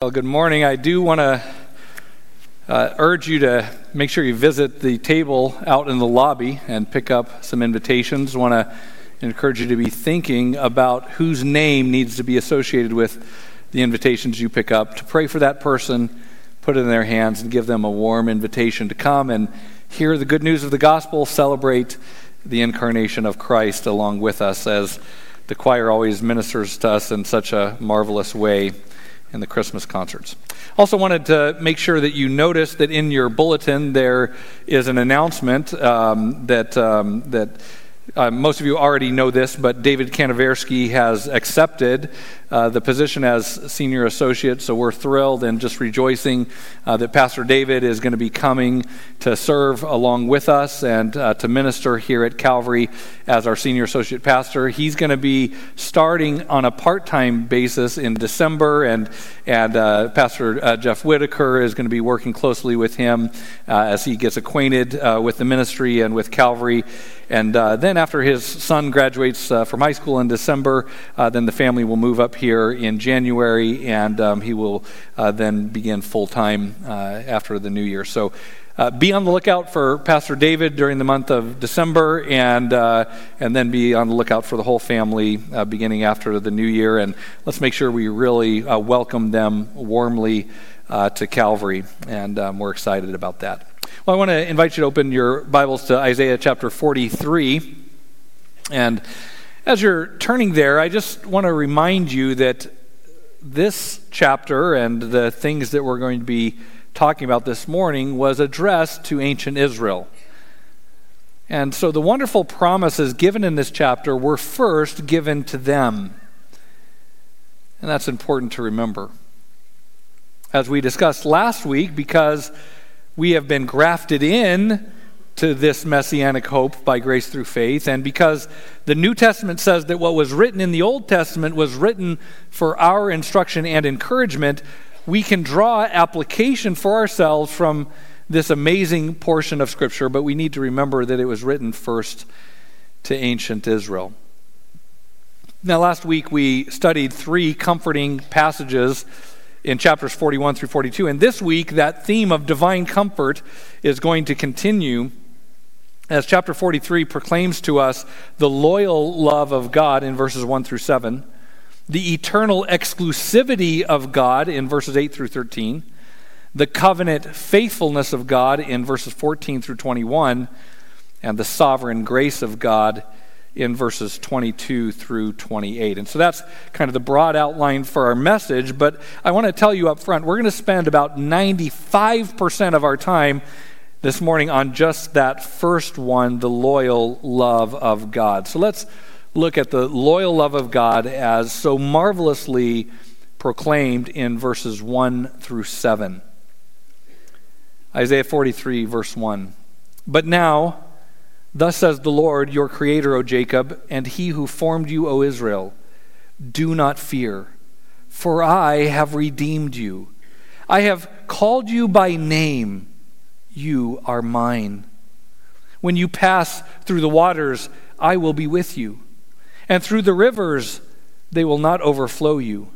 Well, good morning. I do want to uh, urge you to make sure you visit the table out in the lobby and pick up some invitations. I want to encourage you to be thinking about whose name needs to be associated with the invitations you pick up, to pray for that person, put it in their hands, and give them a warm invitation to come and hear the good news of the gospel, celebrate the incarnation of Christ along with us as the choir always ministers to us in such a marvelous way in the Christmas concerts. Also, wanted to make sure that you notice that in your bulletin there is an announcement um, that um, that uh, most of you already know this, but David Kanaversky has accepted uh, the position as senior associate, so we're thrilled and just rejoicing uh, that Pastor David is going to be coming to serve along with us and uh, to minister here at Calvary as our senior associate pastor. He's going to be starting on a part time basis in December, and, and uh, Pastor uh, Jeff Whitaker is going to be working closely with him as he gets acquainted with the ministry and with Calvary. And then, after his son graduates from high school in December, then the family will move up here in January, and um, he will uh, then begin full time uh, after the new year. So, uh, be on the lookout for Pastor David during the month of December, and and then be on the lookout for the whole family beginning after the new year. And let's make sure we really welcome them warmly to Calvary, and um, we're excited about that. Well, I want to invite you to open your Bibles to Isaiah chapter 43. And as you're turning there, I just want to remind you that this chapter and the things that we're going to be talking about this morning was addressed to ancient Israel. And so the wonderful promises given in this chapter were first given to them. And that's important to remember. As we discussed last week, because we have been grafted in to this messianic hope by grace through faith. And because the New Testament says that what was written in the Old Testament was written for our instruction and encouragement, we can draw application for ourselves from this amazing portion of Scripture, but we need to remember that it was written first to ancient Israel. Now, last week we studied three comforting passages in chapters 41 through 42. And this week, that theme of divine comfort is going to continue as chapter 43 proclaims to us the loyal love of God in verses 1 through 7, the eternal exclusivity of God in verses 8 through 13, the covenant faithfulness of God in verses 14 through 21, and the sovereign grace of God in verses 22 through 28. And so that's kind of the broad outline for our message. But I want to tell you up front, we're going to spend about 95% of our time this morning on just that first one, the loyal love of God. So let's look at the loyal love of God as so marvelously proclaimed in verses 1 through 7. Isaiah 43, verse 1. But now, Thus says the Lord, your creator, O Jacob, and he who formed you, O Israel Do not fear, for I have redeemed you. I have called you by name. You are mine. When you pass through the waters, I will be with you. And through the rivers, they will not overflow you.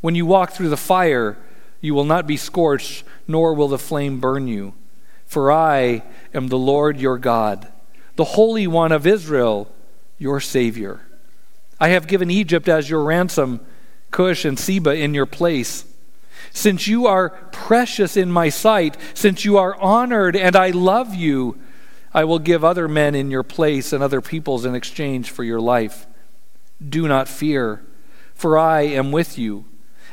When you walk through the fire, you will not be scorched, nor will the flame burn you. For I am the Lord your God the Holy One of Israel, your Savior. I have given Egypt as your ransom, Cush and Seba in your place. Since you are precious in my sight, since you are honored and I love you, I will give other men in your place and other peoples in exchange for your life. Do not fear, for I am with you.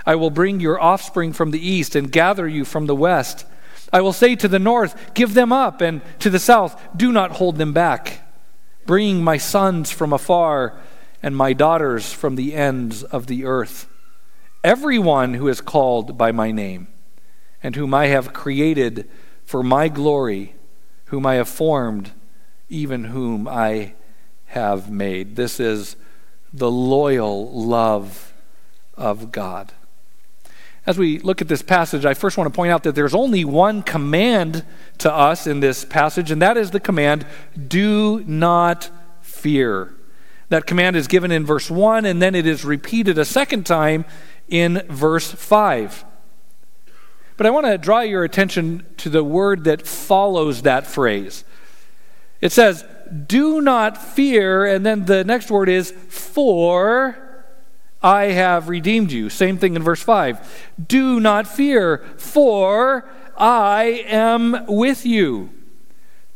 I will bring your offspring from the east and gather you from the west. I will say to the north, Give them up, and to the south, Do not hold them back. Bringing my sons from afar and my daughters from the ends of the earth. Everyone who is called by my name, and whom I have created for my glory, whom I have formed, even whom I have made. This is the loyal love of God. As we look at this passage, I first want to point out that there's only one command to us in this passage, and that is the command do not fear. That command is given in verse 1, and then it is repeated a second time in verse 5. But I want to draw your attention to the word that follows that phrase. It says, Do not fear, and then the next word is, For I have redeemed you. Same thing in verse 5. Do not fear, for I am with you.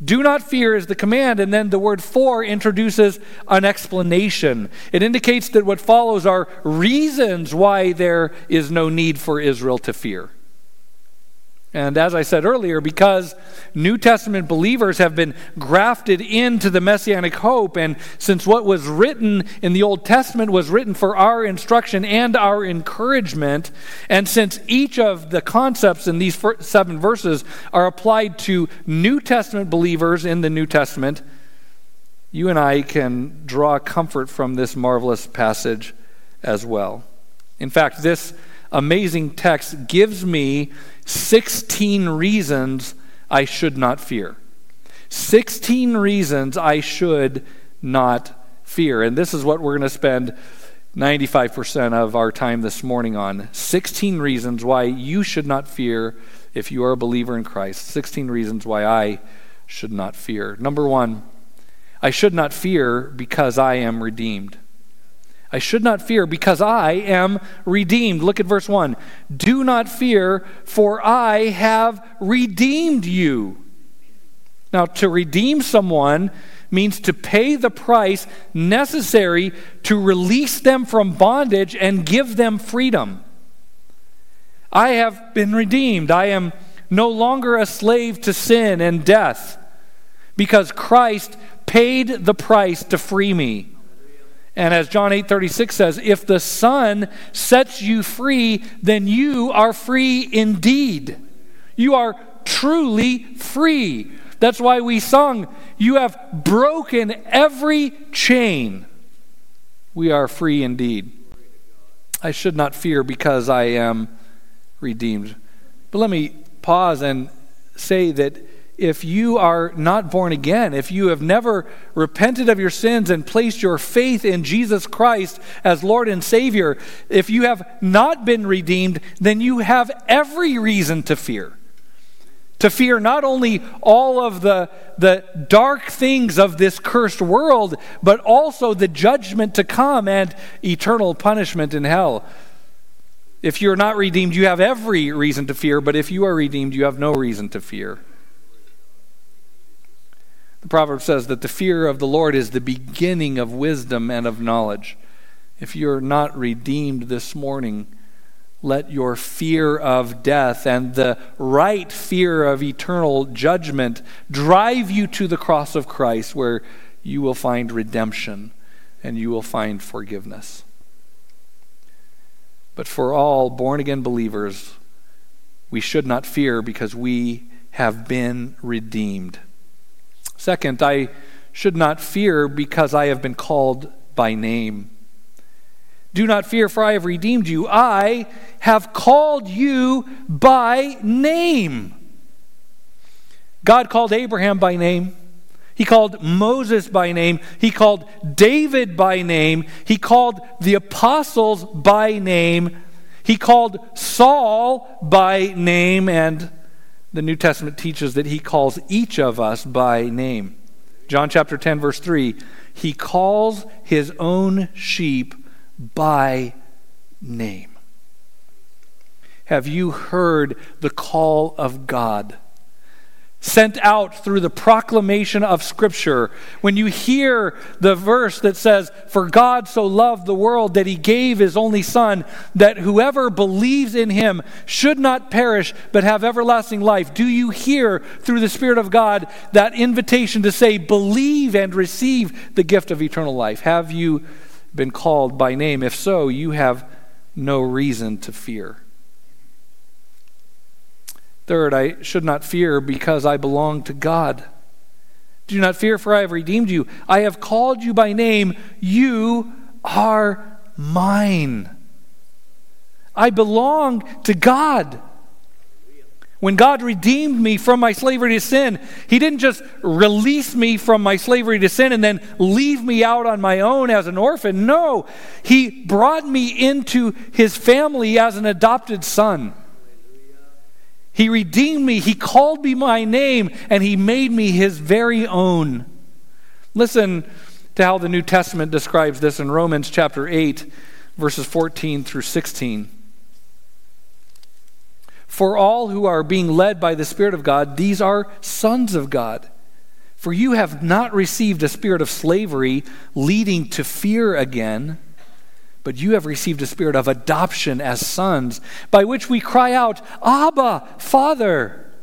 Do not fear is the command, and then the word for introduces an explanation. It indicates that what follows are reasons why there is no need for Israel to fear. And as I said earlier, because New Testament believers have been grafted into the messianic hope, and since what was written in the Old Testament was written for our instruction and our encouragement, and since each of the concepts in these seven verses are applied to New Testament believers in the New Testament, you and I can draw comfort from this marvelous passage as well. In fact, this amazing text gives me 16 reasons I should not fear. 16 reasons I should not fear. And this is what we're going to spend 95% of our time this morning on. 16 reasons why you should not fear if you are a believer in Christ. 16 reasons why I should not fear. Number one, I should not fear because I am redeemed. I should not fear because I am redeemed. Look at verse 1. Do not fear, for I have redeemed you. Now, to redeem someone means to pay the price necessary to release them from bondage and give them freedom. I have been redeemed. I am no longer a slave to sin and death because Christ paid the price to free me. And as John 8:36 says, if the Son sets you free, then you are free indeed. You are truly free. That's why we sung, you have broken every chain. We are free indeed. I should not fear because I am redeemed. But let me pause and say that if you are not born again, if you have never repented of your sins and placed your faith in Jesus Christ as Lord and Savior, if you have not been redeemed, then you have every reason to fear. To fear not only all of the, the dark things of this cursed world, but also the judgment to come and eternal punishment in hell. If you're not redeemed, you have every reason to fear, but if you are redeemed, you have no reason to fear. The proverb says that the fear of the Lord is the beginning of wisdom and of knowledge. If you're not redeemed this morning, let your fear of death and the right fear of eternal judgment drive you to the cross of Christ, where you will find redemption and you will find forgiveness. But for all born again believers, we should not fear because we have been redeemed. Second, I should not fear because I have been called by name. Do not fear, for I have redeemed you. I have called you by name. God called Abraham by name. He called Moses by name. He called David by name. He called the apostles by name. He called Saul by name. And the New Testament teaches that he calls each of us by name. John chapter 10, verse 3 He calls his own sheep by name. Have you heard the call of God? Sent out through the proclamation of Scripture, when you hear the verse that says, For God so loved the world that he gave his only Son, that whoever believes in him should not perish but have everlasting life, do you hear through the Spirit of God that invitation to say, Believe and receive the gift of eternal life? Have you been called by name? If so, you have no reason to fear. Third, I should not fear because I belong to God. Do not fear, for I have redeemed you. I have called you by name. You are mine. I belong to God. When God redeemed me from my slavery to sin, He didn't just release me from my slavery to sin and then leave me out on my own as an orphan. No, He brought me into His family as an adopted son. He redeemed me. He called me my name, and He made me His very own. Listen to how the New Testament describes this in Romans chapter 8, verses 14 through 16. For all who are being led by the Spirit of God, these are sons of God. For you have not received a spirit of slavery leading to fear again but you have received a spirit of adoption as sons, by which we cry out, Abba, Father.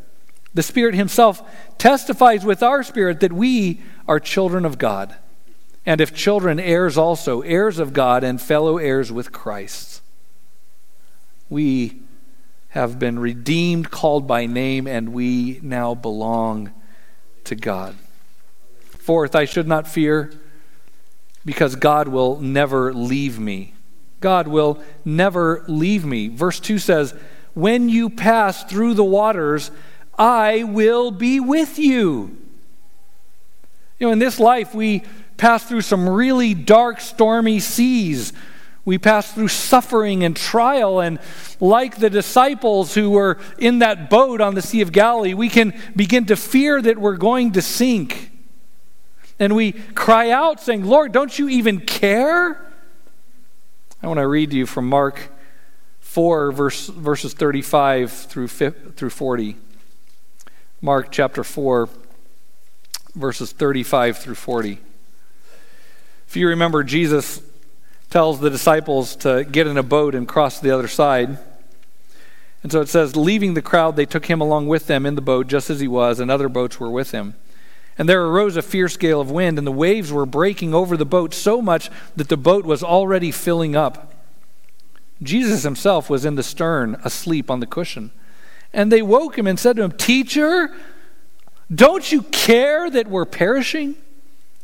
The Spirit Himself testifies with our spirit that we are children of God. And if children, heirs also, heirs of God and fellow heirs with Christ. We have been redeemed, called by name, and we now belong to God. Fourth, I should not fear because God will never leave me. God will never leave me. Verse 2 says, When you pass through the waters, I will be with you. You know, in this life, we pass through some really dark, stormy seas. We pass through suffering and trial. And like the disciples who were in that boat on the Sea of Galilee, we can begin to fear that we're going to sink. And we cry out, saying, Lord, don't you even care? I want to read to you from Mark 4, verse, verses 35 through, through 40. Mark chapter 4, verses 35 through 40. If you remember, Jesus tells the disciples to get in a boat and cross to the other side. And so it says, leaving the crowd, they took him along with them in the boat, just as he was, and other boats were with him. And there arose a fierce gale of wind, and the waves were breaking over the boat so much that the boat was already filling up. Jesus himself was in the stern, asleep on the cushion. And they woke him and said to him, Teacher, don't you care that we're perishing?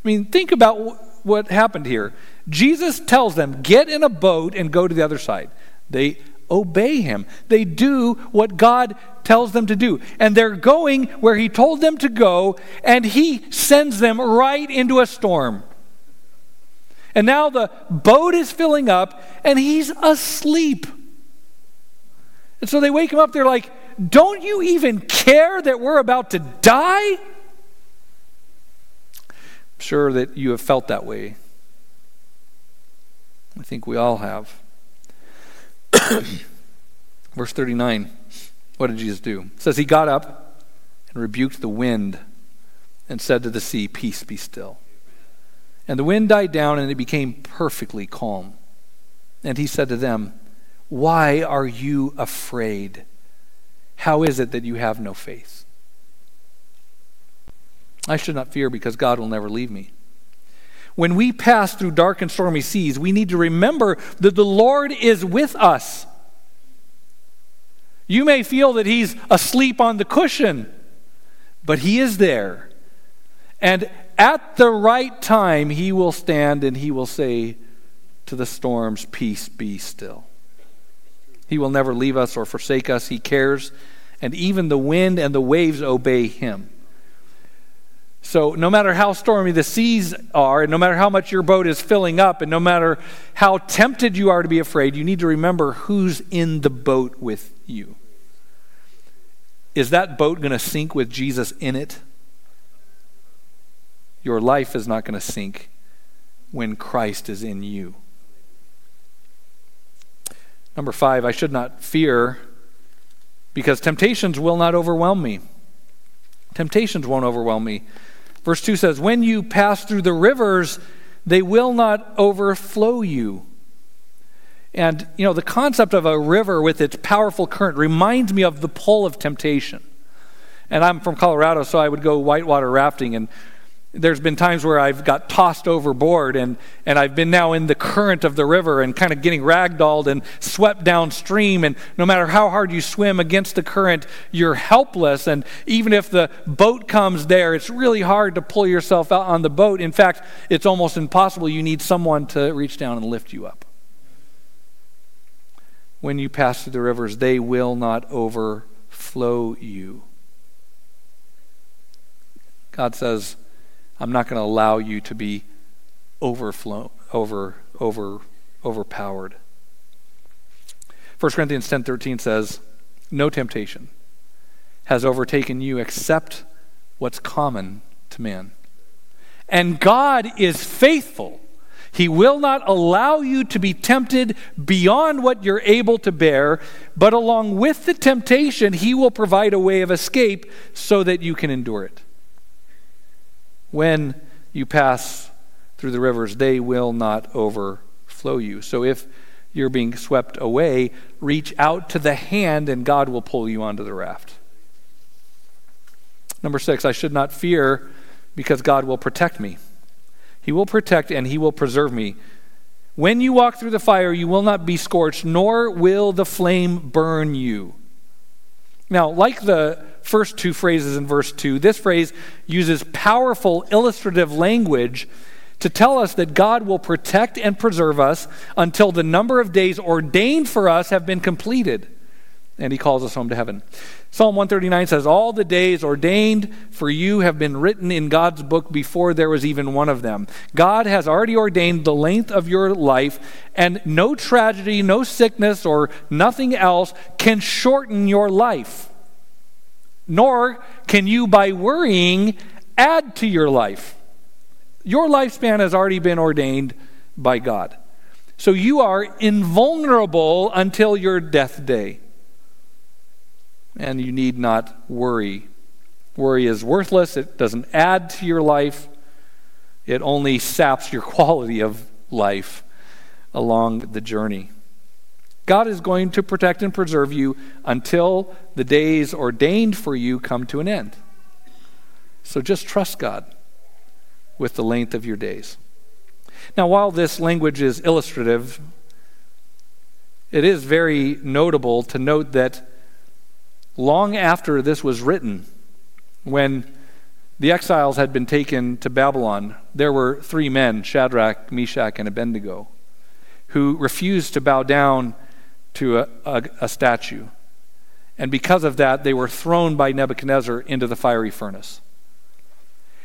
I mean, think about what happened here. Jesus tells them, Get in a boat and go to the other side. They obey him. They do what God tells them to do. And they're going where he told them to go, and he sends them right into a storm. And now the boat is filling up, and he's asleep. And so they wake him up. They're like, Don't you even care that we're about to die? I'm sure that you have felt that way. I think we all have. Verse 39, what did Jesus do? It says, He got up and rebuked the wind and said to the sea, Peace, be still. And the wind died down and it became perfectly calm. And he said to them, Why are you afraid? How is it that you have no faith? I should not fear because God will never leave me. When we pass through dark and stormy seas, we need to remember that the Lord is with us. You may feel that He's asleep on the cushion, but He is there. And at the right time, He will stand and He will say to the storms, Peace, be still. He will never leave us or forsake us. He cares, and even the wind and the waves obey Him. So, no matter how stormy the seas are, and no matter how much your boat is filling up, and no matter how tempted you are to be afraid, you need to remember who's in the boat with you. Is that boat going to sink with Jesus in it? Your life is not going to sink when Christ is in you. Number five, I should not fear because temptations will not overwhelm me. Temptations won't overwhelm me. Verse 2 says, When you pass through the rivers, they will not overflow you. And, you know, the concept of a river with its powerful current reminds me of the pull of temptation. And I'm from Colorado, so I would go whitewater rafting. And there's been times where I've got tossed overboard and, and I've been now in the current of the river and kind of getting ragdolled and swept downstream. And no matter how hard you swim against the current, you're helpless. And even if the boat comes there, it's really hard to pull yourself out on the boat. In fact, it's almost impossible. You need someone to reach down and lift you up. When you pass through the rivers, they will not overflow you. God says, I'm not going to allow you to be overflow, over, over, overpowered. 1 Corinthians 10:13 says, "No temptation has overtaken you except what's common to man. And God is faithful. He will not allow you to be tempted beyond what you're able to bear, but along with the temptation, He will provide a way of escape so that you can endure it. When you pass through the rivers, they will not overflow you. So if you're being swept away, reach out to the hand and God will pull you onto the raft. Number six, I should not fear because God will protect me. He will protect and He will preserve me. When you walk through the fire, you will not be scorched, nor will the flame burn you. Now, like the first two phrases in verse 2, this phrase uses powerful illustrative language to tell us that God will protect and preserve us until the number of days ordained for us have been completed. And he calls us home to heaven. Psalm 139 says, All the days ordained for you have been written in God's book before there was even one of them. God has already ordained the length of your life, and no tragedy, no sickness, or nothing else can shorten your life. Nor can you, by worrying, add to your life. Your lifespan has already been ordained by God. So you are invulnerable until your death day and you need not worry. Worry is worthless, it doesn't add to your life, it only saps your quality of life along the journey. God is going to protect and preserve you until the days ordained for you come to an end. So just trust God with the length of your days. Now, while this language is illustrative, it is very notable to note that long after this was written, when the exiles had been taken to Babylon, there were three men, Shadrach, Meshach, and Abednego, who refused to bow down to a, a, a statue. And because of that, they were thrown by Nebuchadnezzar into the fiery furnace.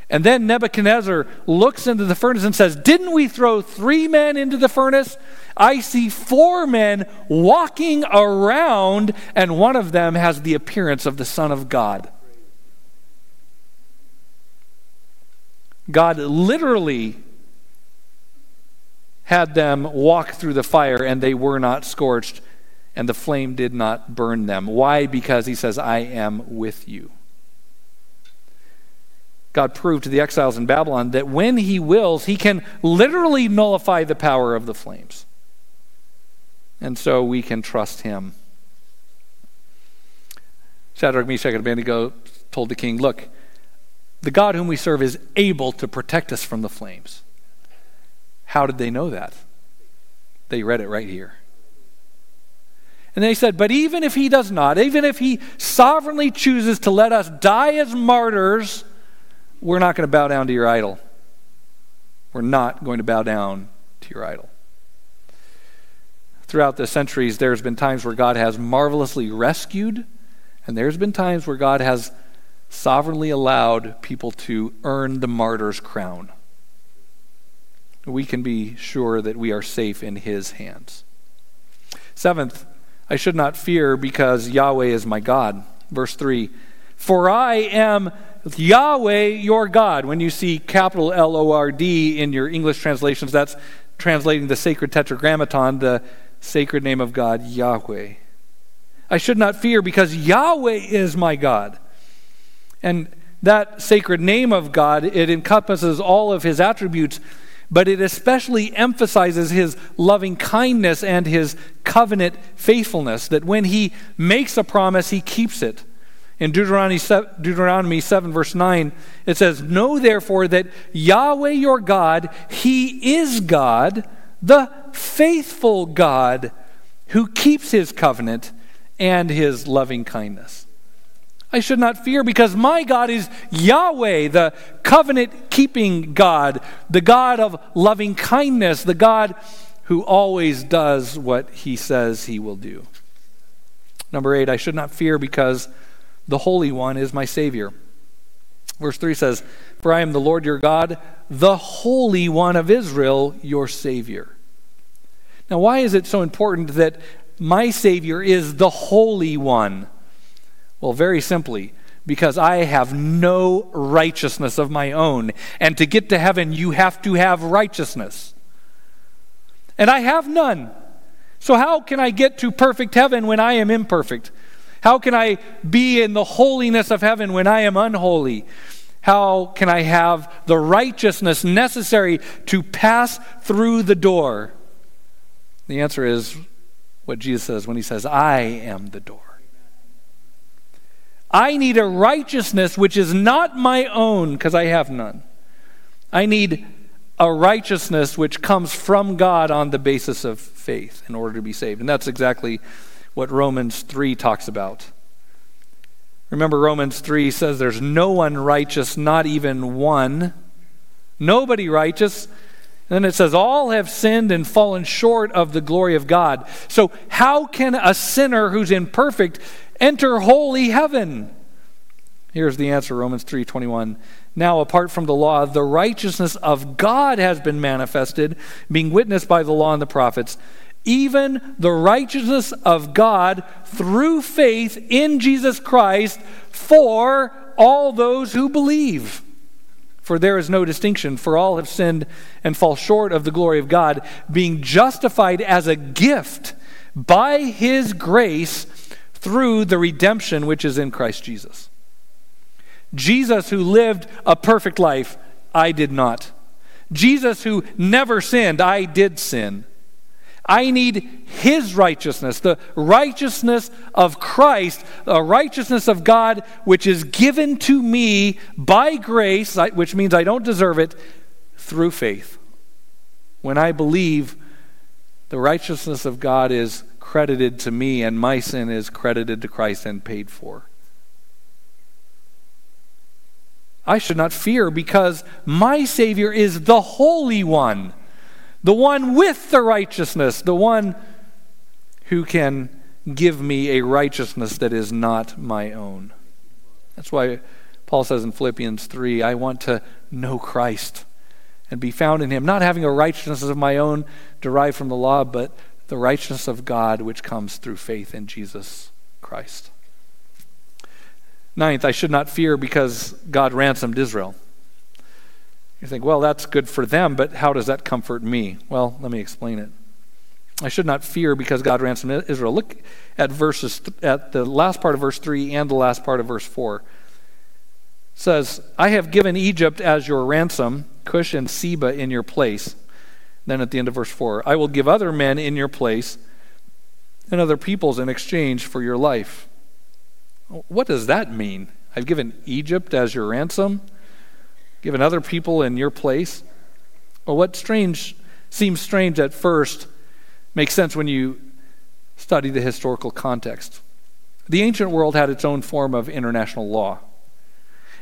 And then Nebuchadnezzar looks into the furnace and says, Didn't we throw three men into the furnace? I see four men walking around, and one of them has the appearance of the Son of God. God literally had them walk through the fire, and they were not scorched, and the flame did not burn them. Why? Because he says, I am with you. God proved to the exiles in Babylon that when he wills, he can literally nullify the power of the flames. And so we can trust him. Shadrach, Meshach, and Abednego told the king, Look, the God whom we serve is able to protect us from the flames. How did they know that? They read it right here. And they said, But even if he does not, even if he sovereignly chooses to let us die as martyrs, we're not going to bow down to your idol. We're not going to bow down to your idol. Throughout the centuries, there's been times where God has marvelously rescued, and there's been times where God has sovereignly allowed people to earn the martyr's crown. We can be sure that we are safe in His hands. Seventh, I should not fear because Yahweh is my God. Verse 3 For I am Yahweh your God. When you see capital L O R D in your English translations, that's translating the sacred tetragrammaton, the sacred name of God, Yahweh. I should not fear because Yahweh is my God. And that sacred name of God, it encompasses all of his attributes, but it especially emphasizes his loving kindness and his covenant faithfulness, that when he makes a promise, he keeps it. In Deuteronomy 7, Deuteronomy 7, verse 9, it says, Know therefore that Yahweh your God, He is God, the faithful God, who keeps His covenant and His loving kindness. I should not fear because my God is Yahweh, the covenant keeping God, the God of loving kindness, the God who always does what He says He will do. Number eight, I should not fear because the Holy One is my Savior. Verse 3 says, For I am the Lord your God, the Holy One of Israel, your Savior. Now, why is it so important that my Savior is the Holy One? Well, very simply, because I have no righteousness of my own. And to get to heaven, you have to have righteousness. And I have none. So, how can I get to perfect heaven when I am imperfect? How can I be in the holiness of heaven when I am unholy? How can I have the righteousness necessary to pass through the door? The answer is what Jesus says when he says, I am the door. I need a righteousness which is not my own because I have none. I need a righteousness which comes from God on the basis of faith in order to be saved. And that's exactly what Romans 3 talks about. Remember, Romans 3 says there's no one righteous, not even one. Nobody righteous. And then it says, All have sinned and fallen short of the glory of God. So, how can a sinner who's imperfect enter holy heaven? Here's the answer Romans 3:21. Now apart from the law the righteousness of God has been manifested being witnessed by the law and the prophets even the righteousness of God through faith in Jesus Christ for all those who believe. For there is no distinction, for all have sinned and fall short of the glory of God, being justified as a gift by his grace through the redemption which is in Christ Jesus. Jesus, who lived a perfect life, I did not. Jesus, who never sinned, I did sin. I need His righteousness, the righteousness of Christ, the righteousness of God, which is given to me by grace, which means I don't deserve it, through faith. When I believe, the righteousness of God is credited to me, and my sin is credited to Christ and paid for. I should not fear because my Savior is the Holy One the one with the righteousness, the one who can give me a righteousness that is not my own. That's why Paul says in Philippians 3 I want to know Christ and be found in him, not having a righteousness of my own derived from the law, but the righteousness of God which comes through faith in Jesus Christ. Ninth, I should not fear because God ransomed Israel. You think, well, that's good for them, but how does that comfort me? Well, let me explain it. I should not fear because God ransomed Israel. Look at verses at the last part of verse 3 and the last part of verse 4. It says, I have given Egypt as your ransom, Cush and Seba in your place. Then at the end of verse 4, I will give other men in your place and other peoples in exchange for your life. What does that mean? I've given Egypt as your ransom? given other people in your place? Well, what strange seems strange at first makes sense when you study the historical context. The ancient world had its own form of international law.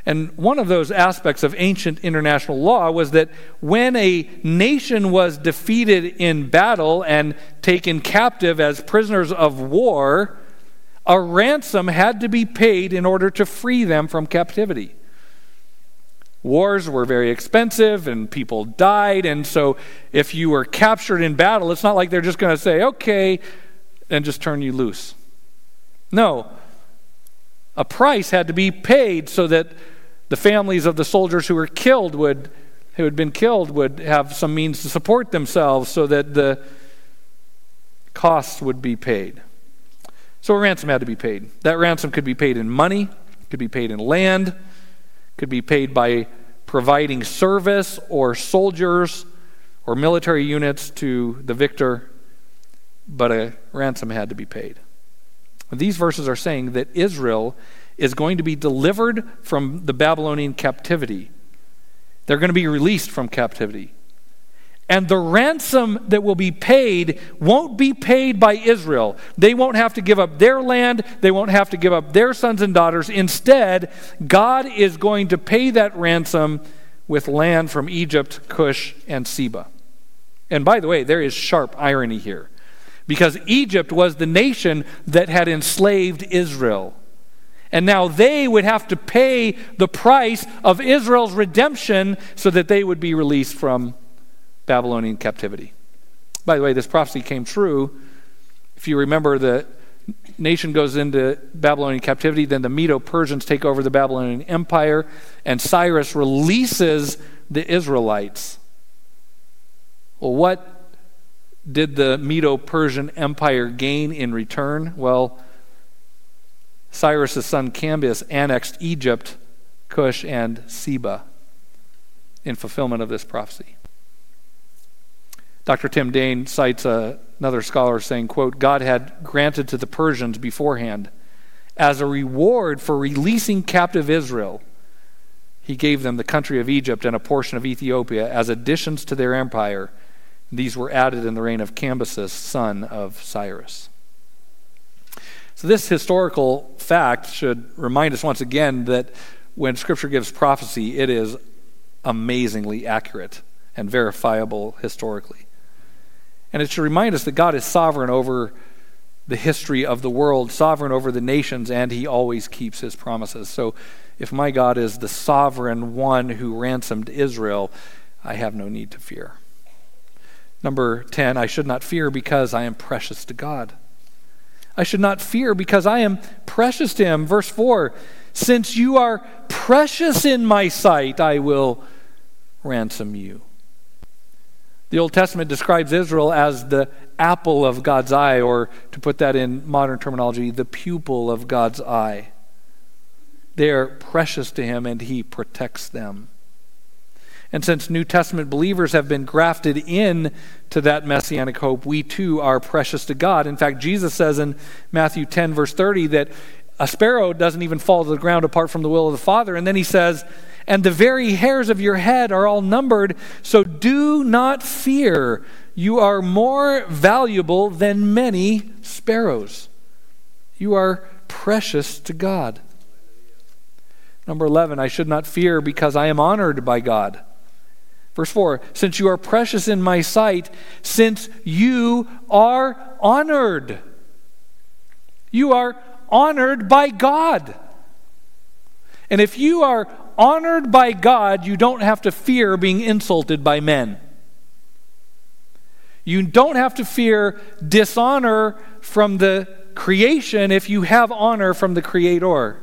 And one of those aspects of ancient international law was that when a nation was defeated in battle and taken captive as prisoners of war, a ransom had to be paid in order to free them from captivity. Wars were very expensive and people died. And so, if you were captured in battle, it's not like they're just going to say, okay, and just turn you loose. No. A price had to be paid so that the families of the soldiers who were killed would, who had been killed, would have some means to support themselves so that the costs would be paid. So, a ransom had to be paid. That ransom could be paid in money, could be paid in land could be paid by providing service or soldiers or military units to the victor, but a ransom had to be paid. These verses are saying that Israel is going to be delivered from the Babylonian captivity. They're going to be released from captivity. And the ransom that will be paid won't be paid by Israel. They won't have to give up their land, they won't have to give up their sons and daughters. Instead, God is going to pay that ransom with land from Egypt, Cush, and Seba. And by the way, there is sharp irony here because Egypt was the nation that had enslaved Israel. And now they would have to pay the price of Israel's redemption so that they would be released from Babylonian captivity. By the way, this prophecy came true. If you remember the nation goes into Babylonian captivity. Then the Medo Persians take over the Babylonian Empire, and Cyrus releases the Israelites. Well, what did the Medo Persian Empire gain in return? Well, Cyrus' son Cambyses annexed Egypt, Cush, and Seba in fulfillment of this prophecy. Dr. Tim Dane cites a, another scholar saying, quote, God had granted to the Persians beforehand, as a reward for releasing captive Israel, he gave them the country of Egypt and a portion of Ethiopia as additions to their empire. These were added in the reign of Cambyses, son of Cyrus. So, this historical fact should remind us once again that when Scripture gives prophecy, it is amazingly accurate and verifiable historically. And it should remind us that God is sovereign over the history of the world, sovereign over the nations, and he always keeps his promises. So, if my God is the sovereign one who ransomed Israel, I have no need to fear. Number 10, I should not fear because I am precious to God. I should not fear because I am precious to him. Verse 4 Since you are precious in my sight, I will ransom you. The Old Testament describes Israel as the apple of God's eye, or to put that in modern terminology, the pupil of God's eye. They are precious to him, and he protects them. And since New Testament believers have been grafted in to that messianic hope, we too are precious to God. In fact, Jesus says in Matthew 10, verse 30, that a sparrow doesn't even fall to the ground apart from the will of the Father. And then he says, and the very hairs of your head are all numbered, so do not fear. You are more valuable than many sparrows. You are precious to God. Number 11, I should not fear because I am honored by God. Verse 4 Since you are precious in my sight, since you are honored. You are honored by God. And if you are honored by God, you don't have to fear being insulted by men. You don't have to fear dishonor from the creation if you have honor from the Creator.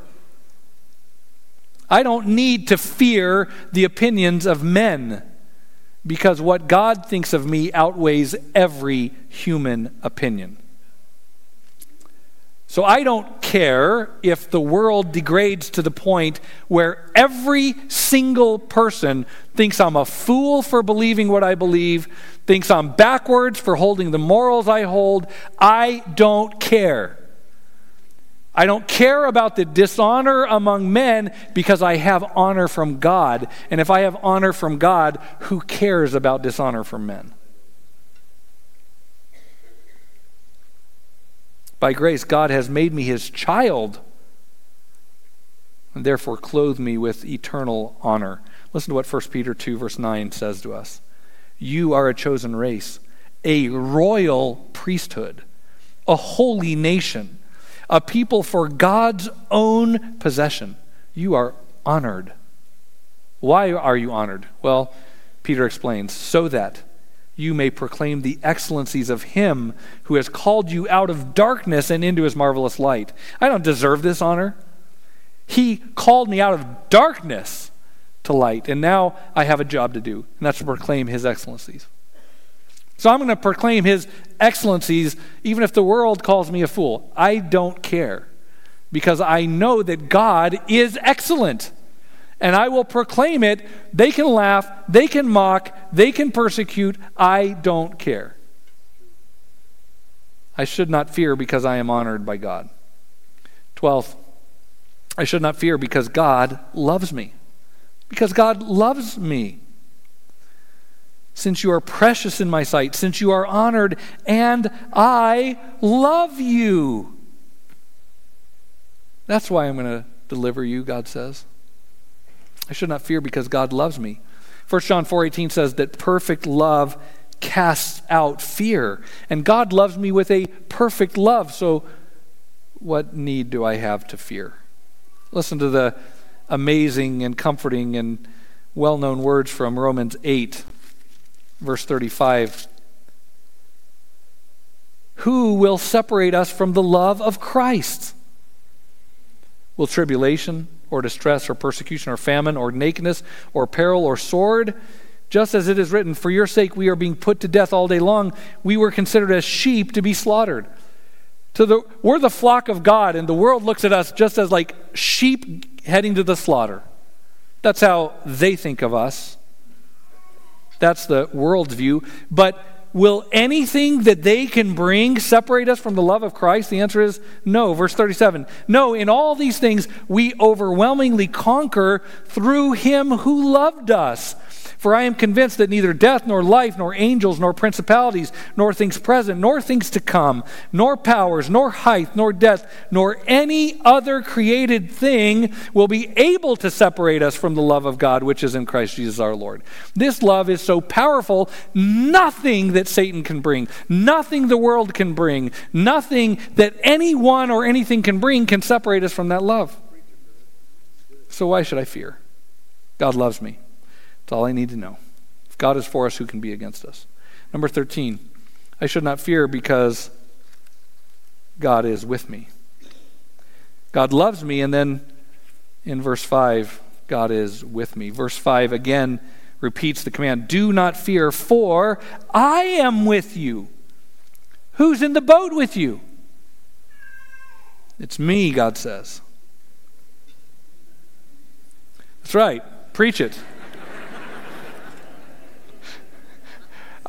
I don't need to fear the opinions of men because what God thinks of me outweighs every human opinion. So I don't care if the world degrades to the point where every single person thinks I'm a fool for believing what I believe, thinks I'm backwards for holding the morals I hold. I don't care. I don't care about the dishonor among men because I have honor from God. And if I have honor from God, who cares about dishonor from men? By grace, God has made me his child and therefore clothed me with eternal honor. Listen to what 1 Peter 2, verse 9 says to us You are a chosen race, a royal priesthood, a holy nation, a people for God's own possession. You are honored. Why are you honored? Well, Peter explains so that you may proclaim the excellencies of him who has called you out of darkness and into his marvelous light. I don't deserve this honor. He called me out of darkness to light, and now I have a job to do, and that's to proclaim his excellencies. So I'm going to proclaim his excellencies even if the world calls me a fool. I don't care because I know that God is excellent and I will proclaim it. They can laugh, they can mock, they can persecute. I don't care. I should not fear because I am honored by God. Twelfth, I should not fear because God loves me. Because God loves me. Since you are precious in my sight, since you are honored, and I love you. That's why I'm going to deliver you, God says. I should not fear because God loves me. 1 John 4:18 says that perfect love casts out fear. And God loves me with a perfect love. So what need do I have to fear? Listen to the amazing and comforting and well-known words from Romans 8 verse 35. Who will separate us from the love of Christ? Will tribulation or distress or persecution or famine or nakedness or peril or sword? Just as it is written, For your sake we are being put to death all day long. We were considered as sheep to be slaughtered. To the, we're the flock of God, and the world looks at us just as like sheep heading to the slaughter. That's how they think of us. That's the world's view. But will anything that they can bring separate us from the love of Christ? The answer is no. Verse 37 No, in all these things we overwhelmingly conquer through him who loved us. For I am convinced that neither death, nor life, nor angels, nor principalities, nor things present, nor things to come, nor powers, nor height, nor depth, nor any other created thing will be able to separate us from the love of God which is in Christ Jesus our Lord. This love is so powerful, nothing that Satan can bring, nothing the world can bring, nothing that anyone or anything can bring can separate us from that love. So why should I fear? God loves me. That's all I need to know. If God is for us, who can be against us? Number 13, I should not fear because God is with me. God loves me, and then in verse 5, God is with me. Verse 5 again repeats the command Do not fear, for I am with you. Who's in the boat with you? It's me, God says. That's right. Preach it.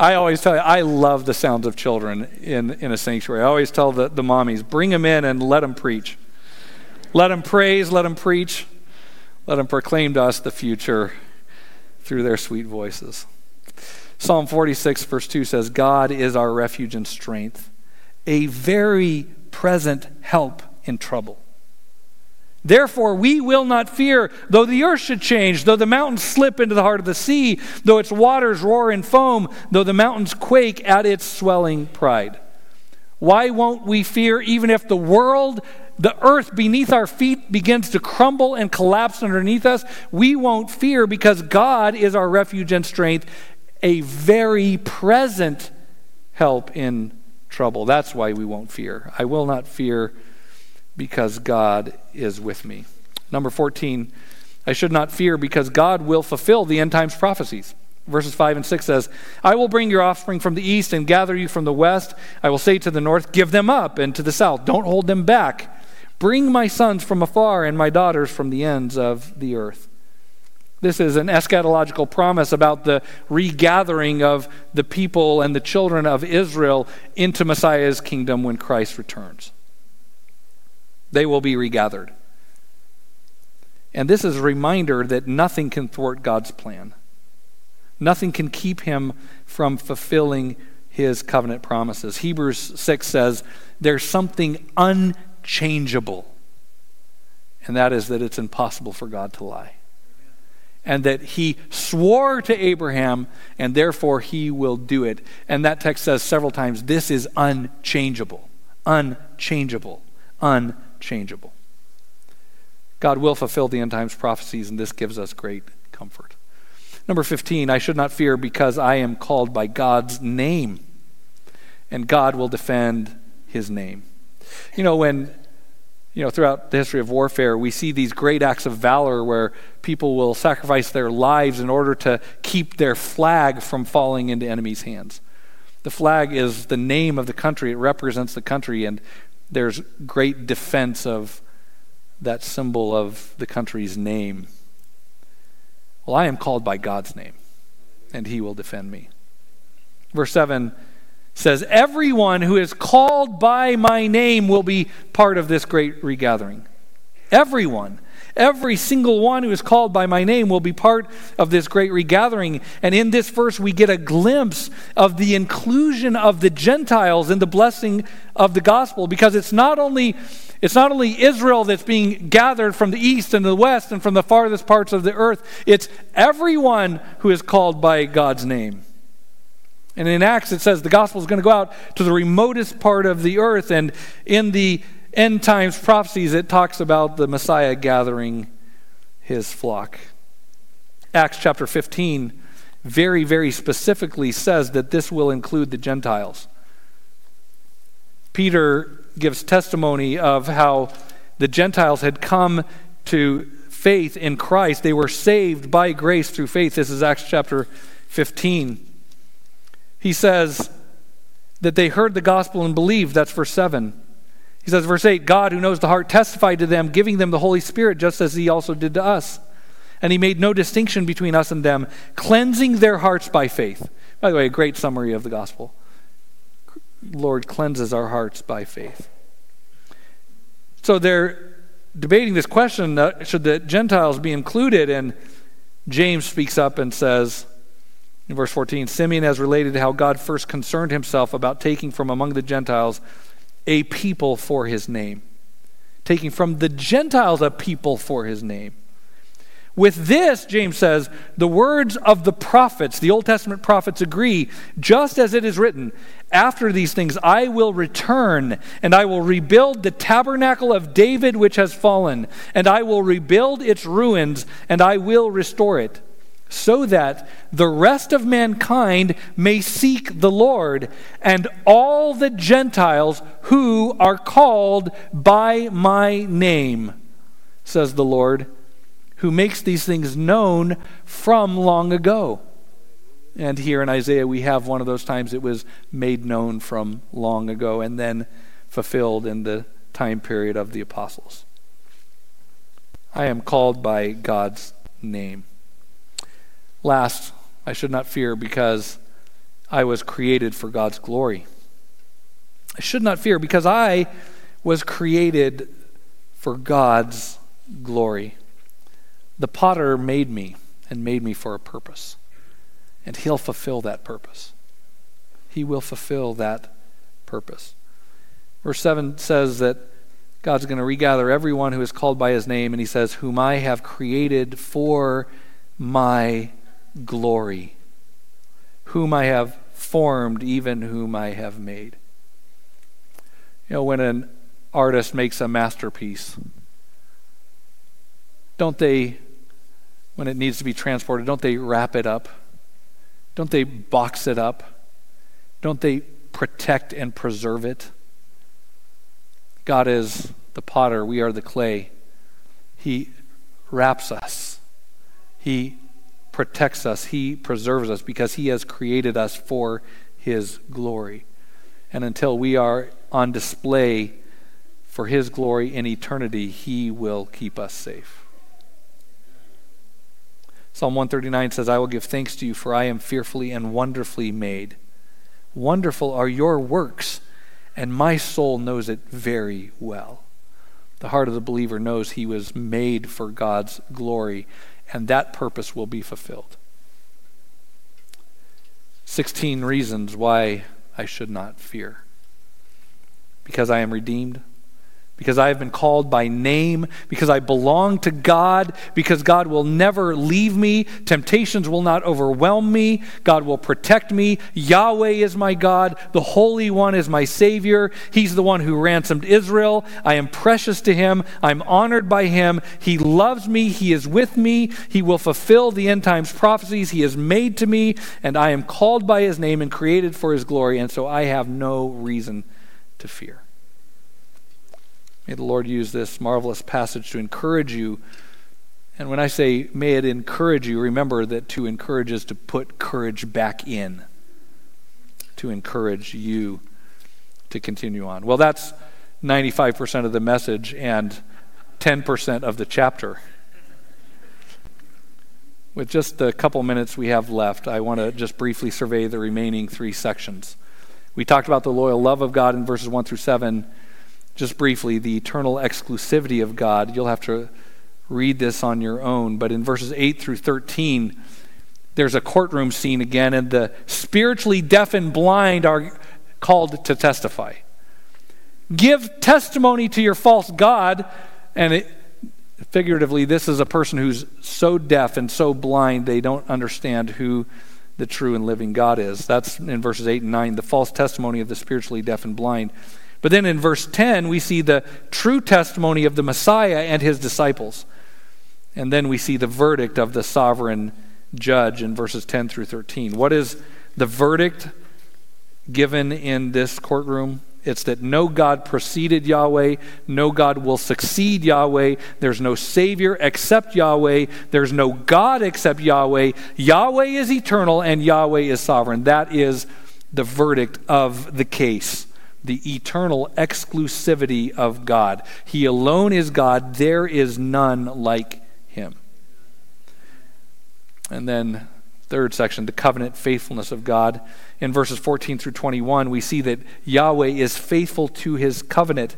I always tell you, I love the sounds of children in, in a sanctuary. I always tell the, the mommies, bring them in and let them preach. Let them praise, let them preach, let them proclaim to us the future through their sweet voices. Psalm 46, verse 2 says, God is our refuge and strength, a very present help in trouble. Therefore, we will not fear, though the earth should change, though the mountains slip into the heart of the sea, though its waters roar and foam, though the mountains quake at its swelling pride. Why won't we fear even if the world, the earth beneath our feet begins to crumble and collapse underneath us? We won't fear because God is our refuge and strength, a very present help in trouble. That's why we won't fear. I will not fear because God is with me. Number 14, I should not fear because God will fulfill the end times prophecies. Verses 5 and 6 says, I will bring your offspring from the east and gather you from the west. I will say to the north, Give them up, and to the south, Don't hold them back. Bring my sons from afar and my daughters from the ends of the earth. This is an eschatological promise about the regathering of the people and the children of Israel into Messiah's kingdom when Christ returns. They will be regathered. And this is a reminder that nothing can thwart God's plan. Nothing can keep him from fulfilling his covenant promises. Hebrews 6 says there's something unchangeable, and that is that it's impossible for God to lie. And that he swore to Abraham, and therefore he will do it. And that text says several times this is unchangeable. Unchangeable. Unchangeable changeable. God will fulfill the end times prophecies, and this gives us great comfort. Number 15, I should not fear because I am called by God's name, and God will defend his name. You know, when, you know, throughout the history of warfare, we see these great acts of valor where people will sacrifice their lives in order to keep their flag from falling into enemies' hands. The flag is the name of the country, it represents the country, and there's great defense of that symbol of the country's name. Well, I am called by God's name, and he will defend me. Verse 7 says, Everyone who is called by my name will be part of this great regathering. Everyone. Every single one who is called by my name will be part of this great regathering. And in this verse, we get a glimpse of the inclusion of the Gentiles in the blessing of the gospel because it's not only. It's not only Israel that's being gathered from the east and the west and from the farthest parts of the earth, it's everyone who is called by God's name. And in Acts, it says the gospel is going to go out to the remotest part of the earth. And in the end times prophecies, it talks about the Messiah gathering his flock. Acts chapter 15 very, very specifically says that this will include the Gentiles. Peter gives testimony of how the Gentiles had come to faith in Christ. They were saved by grace through faith. This is Acts chapter 15. He says that they heard the gospel and believed. That's verse 7. He says, verse 8 God, who knows the heart, testified to them, giving them the Holy Spirit, just as he also did to us. And he made no distinction between us and them, cleansing their hearts by faith. By the way, a great summary of the gospel. Lord cleanses our hearts by faith. So they're debating this question uh, should the Gentiles be included? And James speaks up and says, in verse 14, Simeon has related how God first concerned himself about taking from among the Gentiles a people for his name. Taking from the Gentiles a people for his name. With this, James says, the words of the prophets, the Old Testament prophets agree, just as it is written, after these things I will return, and I will rebuild the tabernacle of David which has fallen, and I will rebuild its ruins, and I will restore it so that the rest of mankind may seek the Lord and all the Gentiles who are called by my name, says the Lord, who makes these things known from long ago. And here in Isaiah, we have one of those times it was made known from long ago and then fulfilled in the time period of the apostles. I am called by God's name. Last, I should not fear because I was created for God's glory. I should not fear because I was created for God's glory. The potter made me and made me for a purpose, and he'll fulfill that purpose. He will fulfill that purpose. Verse 7 says that God's going to regather everyone who is called by his name, and he says, Whom I have created for my glory, whom I have formed, even whom I have made. You know, when an artist makes a masterpiece, don't they, when it needs to be transported, don't they wrap it up? Don't they box it up? Don't they protect and preserve it? God is the potter, we are the clay. He wraps us, He protects us, He preserves us because He has created us for His glory. And until we are on display for His glory in eternity, He will keep us safe. Psalm 139 says, I will give thanks to you, for I am fearfully and wonderfully made. Wonderful are your works, and my soul knows it very well. The heart of the believer knows he was made for God's glory and that purpose will be fulfilled. 16 reasons why I should not fear. Because I am redeemed, because I have been called by name, because I belong to God, because God will never leave me. Temptations will not overwhelm me. God will protect me. Yahweh is my God. The Holy One is my Savior. He's the one who ransomed Israel. I am precious to Him. I'm honored by Him. He loves me. He is with me. He will fulfill the end times prophecies He has made to me, and I am called by His name and created for His glory, and so I have no reason to fear. May the Lord use this marvelous passage to encourage you. And when I say may it encourage you, remember that to encourage is to put courage back in, to encourage you to continue on. Well, that's 95% of the message and 10% of the chapter. With just a couple minutes we have left, I want to just briefly survey the remaining three sections. We talked about the loyal love of God in verses 1 through 7 just briefly, the eternal exclusivity of God. You'll have to read this on your own. But in verses 8 through 13, there's a courtroom scene again, and the spiritually deaf and blind are called to testify. Give testimony to your false God, and it, figuratively, this is a person who's so deaf and so blind they don't understand who the true and living God is. That's in verses 8 and 9, the false testimony of the spiritually deaf and blind. But then in verse 10, we see the true testimony of the Messiah and his disciples. And then we see the verdict of the sovereign judge in verses 10 through 13. What is the verdict given in this courtroom? It's that no God preceded Yahweh, no God will succeed Yahweh, there's no Savior except Yahweh, there's no God except Yahweh. Yahweh is eternal and Yahweh is sovereign. That is the verdict of the case the eternal exclusivity of God. He alone is God, there is none like him. And then, third section, the covenant faithfulness of God. In verses 14 through 21, we see that Yahweh is faithful to his covenant.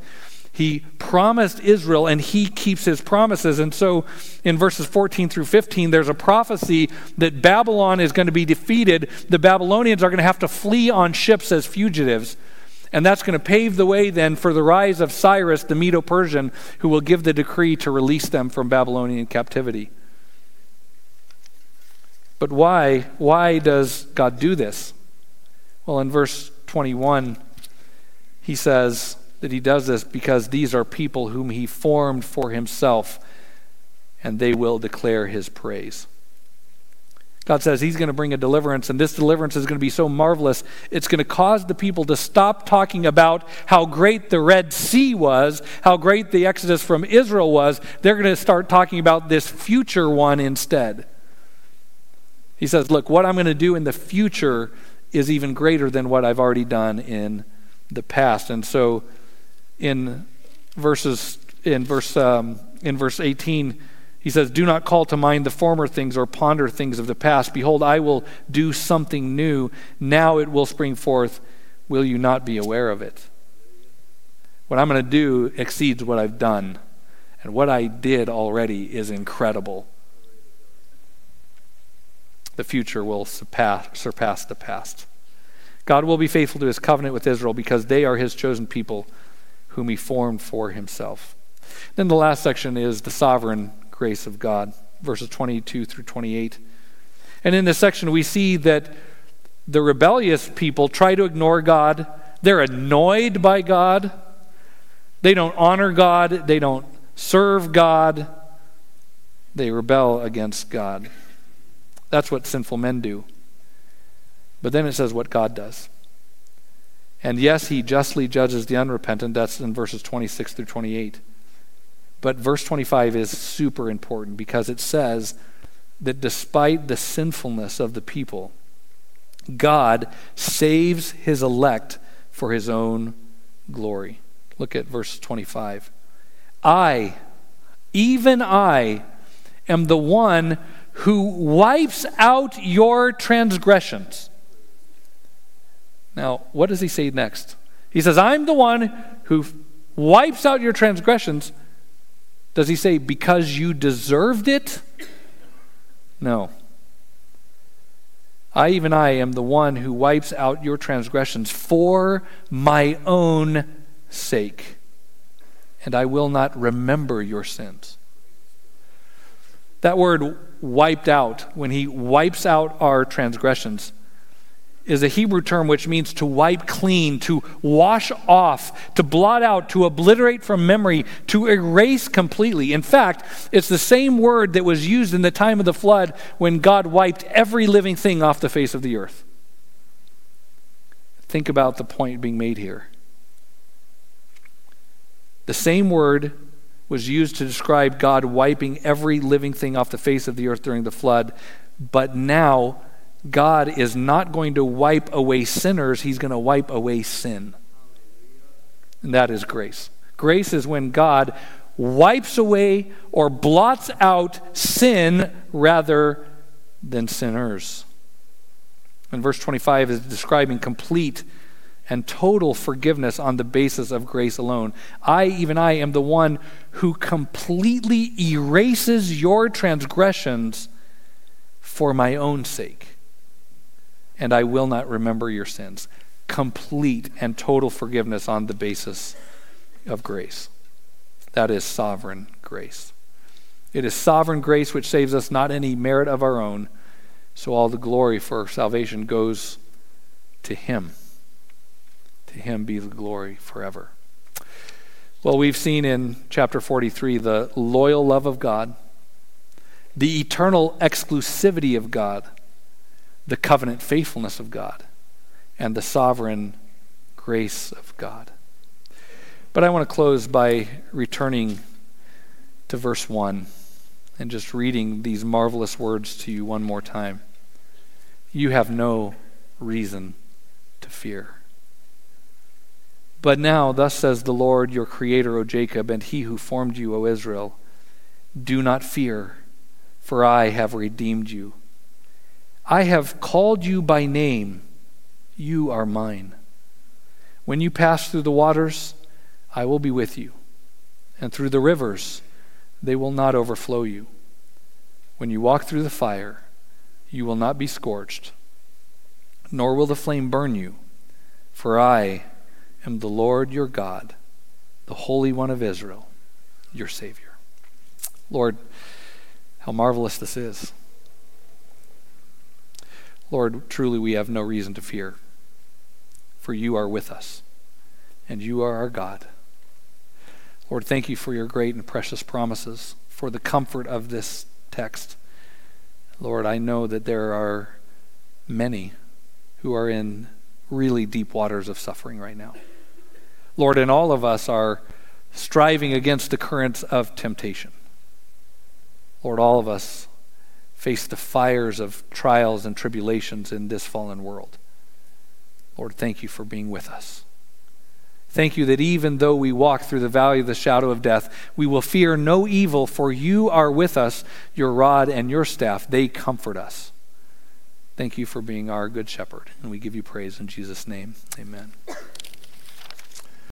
He promised Israel and he keeps his promises. And so in verses 14 through 15, there's a prophecy that Babylon is going to be defeated. The Babylonians are going to have to flee on ships as fugitives. And that's going to pave the way then for the rise of Cyrus, the Medo Persian, who will give the decree to release them from Babylonian captivity. But why? Why does God do this? Well, in verse 21, he says that he does this because these are people whom he formed for himself, and they will declare his praise. God says He's going to bring a deliverance, and this deliverance is going to be so marvelous, it's going to cause the people to stop talking about how great the Red Sea was, how great the Exodus from Israel was. They're going to start talking about this future one instead. He says, Look, what I'm going to do in the future is even greater than what I've already done in the past. And so in verses, in verse, um, in verse 18, he says, Do not call to mind the former things or ponder things of the past. Behold, I will do something new. Now it will spring forth. Will you not be aware of it? What I'm going to do exceeds what I've done. And what I did already is incredible. The future will surpass, surpass the past. God will be faithful to his covenant with Israel because they are his chosen people whom he formed for himself. Then the last section is the sovereign grace of God, verses 22 through 28. And in this section, we see that the rebellious people try to ignore God. They're annoyed by God. They don't honor God. They don't serve God. They rebel against God. That's what sinful men do. But then it says what God does. And yes, he justly judges the unrepentant. That's in verses 26 through 28. But verse 25 is super important because it says that despite the sinfulness of the people, God saves his elect for his own glory. Look at verse 25. I, even I, am the one who wipes out your transgressions. Now, what does he say next? He says, I'm the one who wipes out your transgressions does he say, because you deserved it? No. I, even I, am the one who wipes out your transgressions for my own sake, and I will not remember your sins. That word wiped out, when he wipes out our transgressions, is a Hebrew term which means to wipe clean, to wash off, to blot out, to obliterate from memory, to erase completely. In fact, it's the same word that was used in the time of the flood when God wiped every living thing off the face of the earth. Think about the point being made here. The same word was used to describe God wiping every living thing off the face of the earth during the flood, but now God is not going to wipe away sinners, He's going to wipe away sin. And that is grace. Grace is when God wipes away or blots out sin rather than sinners. And verse 25 is describing complete and total forgiveness on the basis of grace alone. I, even I, am the one who completely erases your transgressions for my own sake and I will not remember your sins. Complete and total forgiveness on the basis of grace. That is sovereign grace. It is sovereign grace which saves us, not any merit of our own. So all the glory for salvation goes to Him. To Him be the glory forever. Well, we've seen in chapter 43 the loyal love of God, the eternal exclusivity of God the covenant faithfulness of God and the sovereign grace of God. But I want to close by returning to verse 1 and just reading these marvelous words to you one more time. You have no reason to fear. But now, thus says the Lord, your Creator, O Jacob, and He who formed you, O Israel, do not fear, for I have redeemed you. I have called you by name, you are mine. When you pass through the waters, I will be with you, and through the rivers, they will not overflow you. When you walk through the fire, you will not be scorched, nor will the flame burn you, for I am the Lord your God, the Holy One of Israel, your Savior. Lord, how marvelous this is. Lord, truly we have no reason to fear, for you are with us, and you are our God. Lord, thank you for your great and precious promises, for the comfort of this text. Lord, I know that there are many who are in really deep waters of suffering right now. Lord, and all of us are striving against the currents of temptation. Lord, all of us face the fires of trials and tribulations in this fallen world. Lord, thank you for being with us. Thank you that even though we walk through the valley of the shadow of death, we will fear no evil, for you are with us. Your rod and your staff, they comfort us. Thank you for being our good shepherd, and we give you praise in Jesus' name. Amen.